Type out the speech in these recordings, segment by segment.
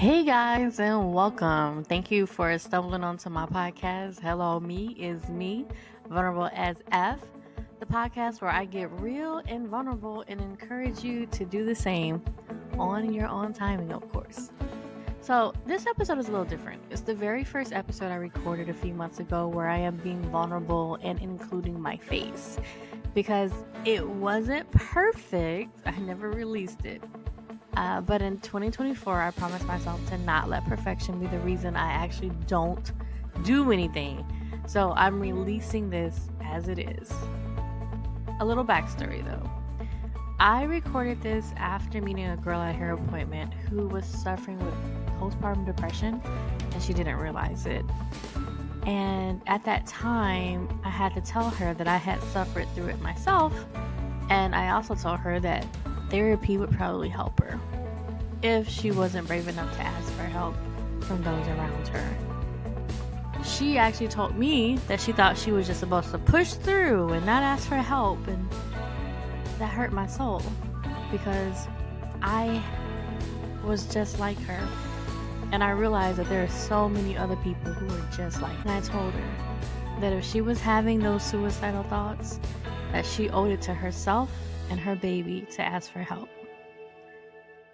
Hey guys, and welcome. Thank you for stumbling onto my podcast. Hello, me is me, vulnerable as F, the podcast where I get real and vulnerable and encourage you to do the same on your own timing, of course. So, this episode is a little different. It's the very first episode I recorded a few months ago where I am being vulnerable and including my face because it wasn't perfect. I never released it. Uh, but in 2024, I promised myself to not let perfection be the reason I actually don't do anything. So I'm releasing this as it is. A little backstory though. I recorded this after meeting a girl at her appointment who was suffering with postpartum depression and she didn't realize it. And at that time, I had to tell her that I had suffered through it myself. And I also told her that therapy would probably help her if she wasn't brave enough to ask for help from those around her. She actually told me that she thought she was just supposed to push through and not ask for help, and that hurt my soul because I was just like her. And I realized that there are so many other people who are just like And I told her that if she was having those suicidal thoughts, that she owed it to herself and her baby to ask for help.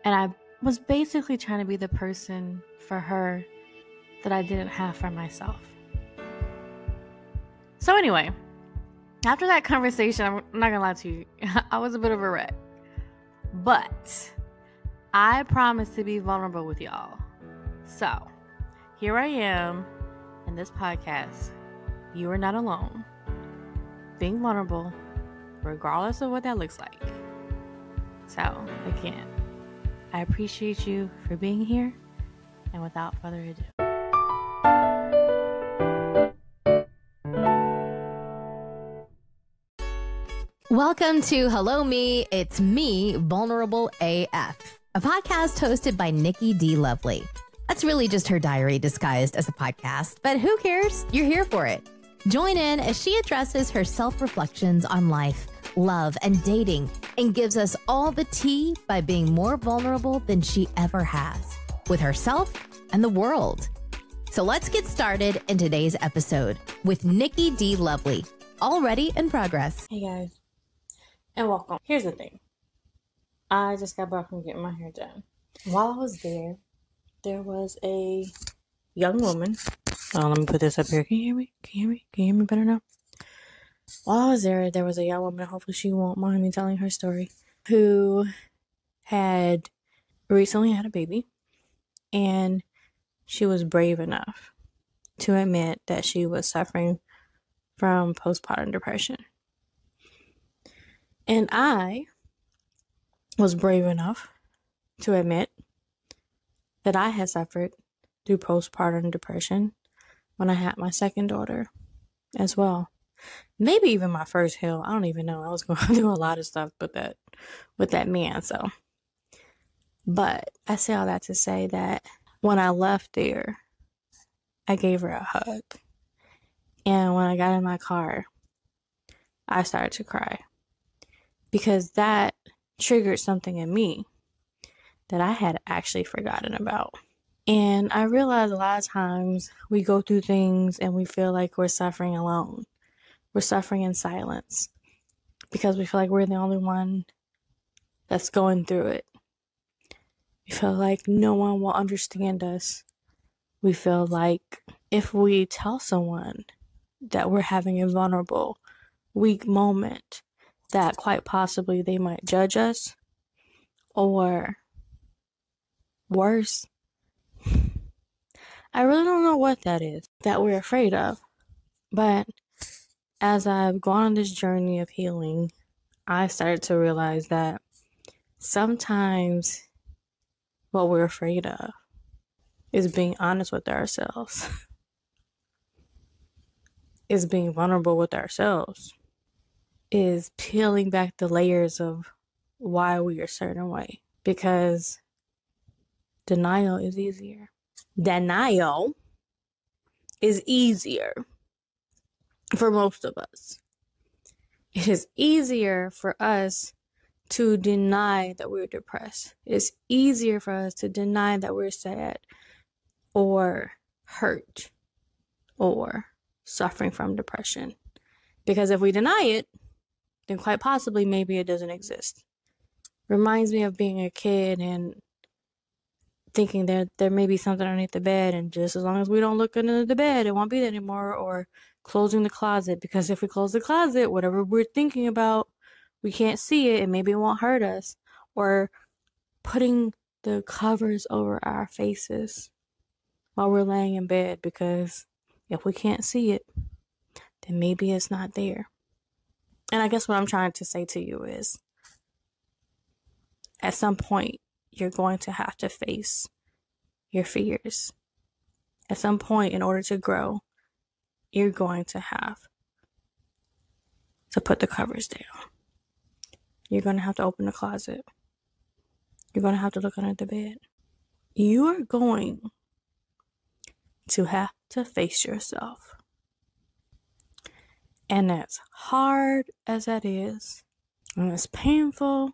And I was basically trying to be the person for her that I didn't have for myself. So, anyway, after that conversation, I'm not gonna lie to you, I was a bit of a wreck. But I promised to be vulnerable with y'all. So, here I am in this podcast. You are not alone. Being vulnerable, regardless of what that looks like. So, again, I appreciate you for being here. And without further ado, Welcome to Hello Me. It's me, Vulnerable AF, a podcast hosted by Nikki D. Lovely. That's really just her diary disguised as a podcast, but who cares? You're here for it. Join in as she addresses her self reflections on life, love, and dating, and gives us all the tea by being more vulnerable than she ever has with herself and the world. So let's get started in today's episode with Nikki D. Lovely, already in progress. Hey guys, and welcome. Here's the thing I just got back from getting my hair done. While I was there, there was a young woman Oh, let me put this up here. Can you hear me? Can you hear me? Can you hear me better now? While I was there, there was a young woman, hopefully she won't mind me telling her story, who had recently had a baby and she was brave enough to admit that she was suffering from postpartum depression. And I was brave enough to admit that I had suffered through postpartum depression when I had my second daughter as well. Maybe even my first hill. I don't even know. I was going through a lot of stuff with that with that man, so but I say all that to say that when I left there, I gave her a hug. And when I got in my car, I started to cry. Because that triggered something in me that I had actually forgotten about. And I realize a lot of times we go through things and we feel like we're suffering alone. We're suffering in silence because we feel like we're the only one that's going through it. We feel like no one will understand us. We feel like if we tell someone that we're having a vulnerable, weak moment, that quite possibly they might judge us or worse, I really don't know what that is that we're afraid of. But as I've gone on this journey of healing, I started to realize that sometimes what we're afraid of is being honest with ourselves, is being vulnerable with ourselves, is peeling back the layers of why we are a certain way. Because denial is easier denial is easier for most of us. It is easier for us to deny that we're depressed. It's easier for us to deny that we're sad or hurt or suffering from depression. Because if we deny it, then quite possibly maybe it doesn't exist. Reminds me of being a kid and thinking that there may be something underneath the bed, and just as long as we don't look under the bed, it won't be there anymore. Or closing the closet, because if we close the closet, whatever we're thinking about, we can't see it, and maybe it won't hurt us. Or putting the covers over our faces while we're laying in bed, because if we can't see it, then maybe it's not there. And I guess what I'm trying to say to you is at some point, you're going to have to face your fears. At some point, in order to grow, you're going to have to put the covers down. You're going to have to open the closet. You're going to have to look under the bed. You are going to have to face yourself. And as hard as that is, and as painful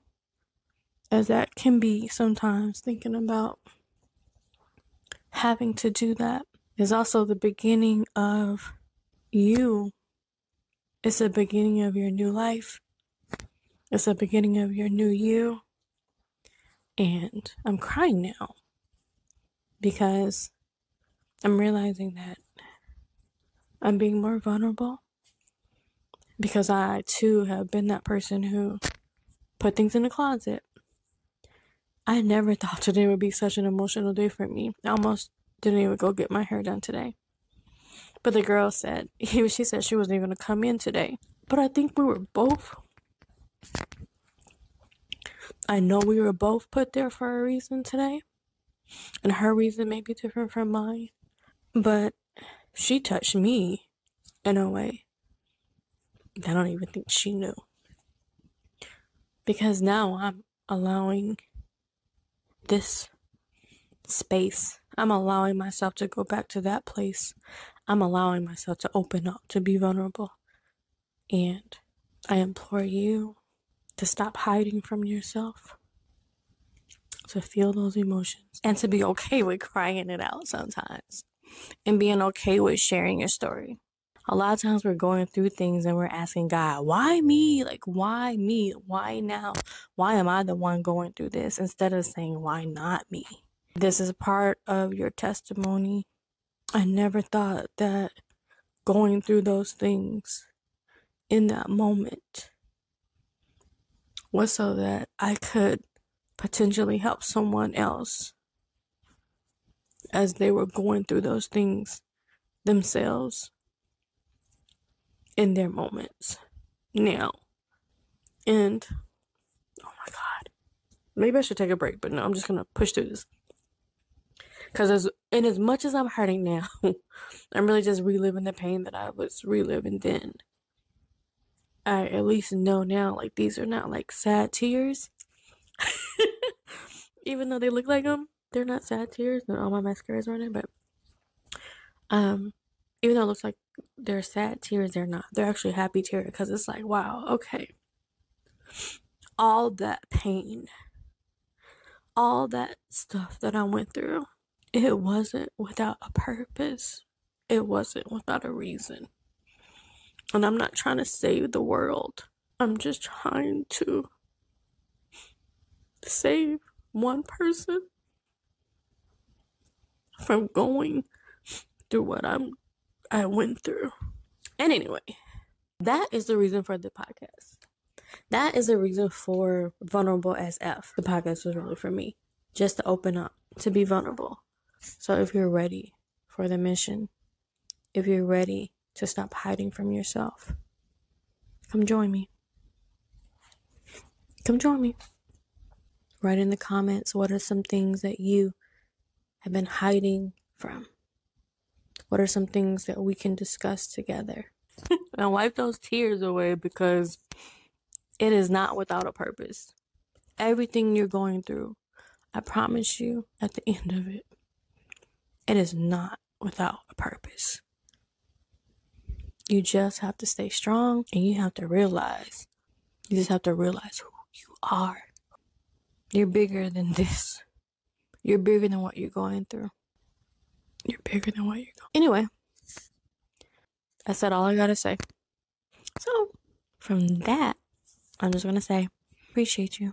as that can be sometimes, thinking about having to do that is also the beginning of you. It's the beginning of your new life. It's the beginning of your new you. And I'm crying now because I'm realizing that I'm being more vulnerable because I too have been that person who put things in the closet. I never thought today would be such an emotional day for me. I almost didn't even go get my hair done today. But the girl said, she said she wasn't even going to come in today. But I think we were both, I know we were both put there for a reason today. And her reason may be different from mine. But she touched me in a way that I don't even think she knew. Because now I'm allowing this space, I'm allowing myself to go back to that place. I'm allowing myself to open up, to be vulnerable. And I implore you to stop hiding from yourself, to feel those emotions, and to be okay with crying it out sometimes, and being okay with sharing your story a lot of times we're going through things and we're asking God, why me? Like, why me? Why now? Why am I the one going through this? Instead of saying, why not me? This is part of your testimony. I never thought that going through those things in that moment was so that I could potentially help someone else as they were going through those things themselves in their moments now. And oh my god. Maybe I should take a break, but no, I'm just gonna push through this. Cause as and as much as I'm hurting now, I'm really just reliving the pain that I was reliving then. I at least know now, like these are not like sad tears. Even though they look like them, they're not sad tears. And all my mascara is running, but um, even though it looks like they're sad tears, they're not. They're actually happy tears because it's like, wow, okay. All that pain, all that stuff that I went through, it wasn't without a purpose. It wasn't without a reason. And I'm not trying to save the world. I'm just trying to save one person from going through what I'm I went through. And anyway, that is the reason for the podcast. That is the reason for Vulnerable as F. The podcast was really for me. Just to open up, to be vulnerable. So if you're ready for the mission, if you're ready to stop hiding from yourself, come join me. Come join me. Write in the comments what are some things that you have been hiding from. What are some things that we can discuss together? and wipe those tears away because it is not without a purpose. Everything you're going through, I promise you, at the end of it, it is not without a purpose. You just have to stay strong and you have to realize, you just have to realize who You are. You're bigger than this. You're bigger than what you're going through. You're bigger than what you're going. Anyway, I said all I gotta say. So, from that, I'm just gonna say, appreciate you.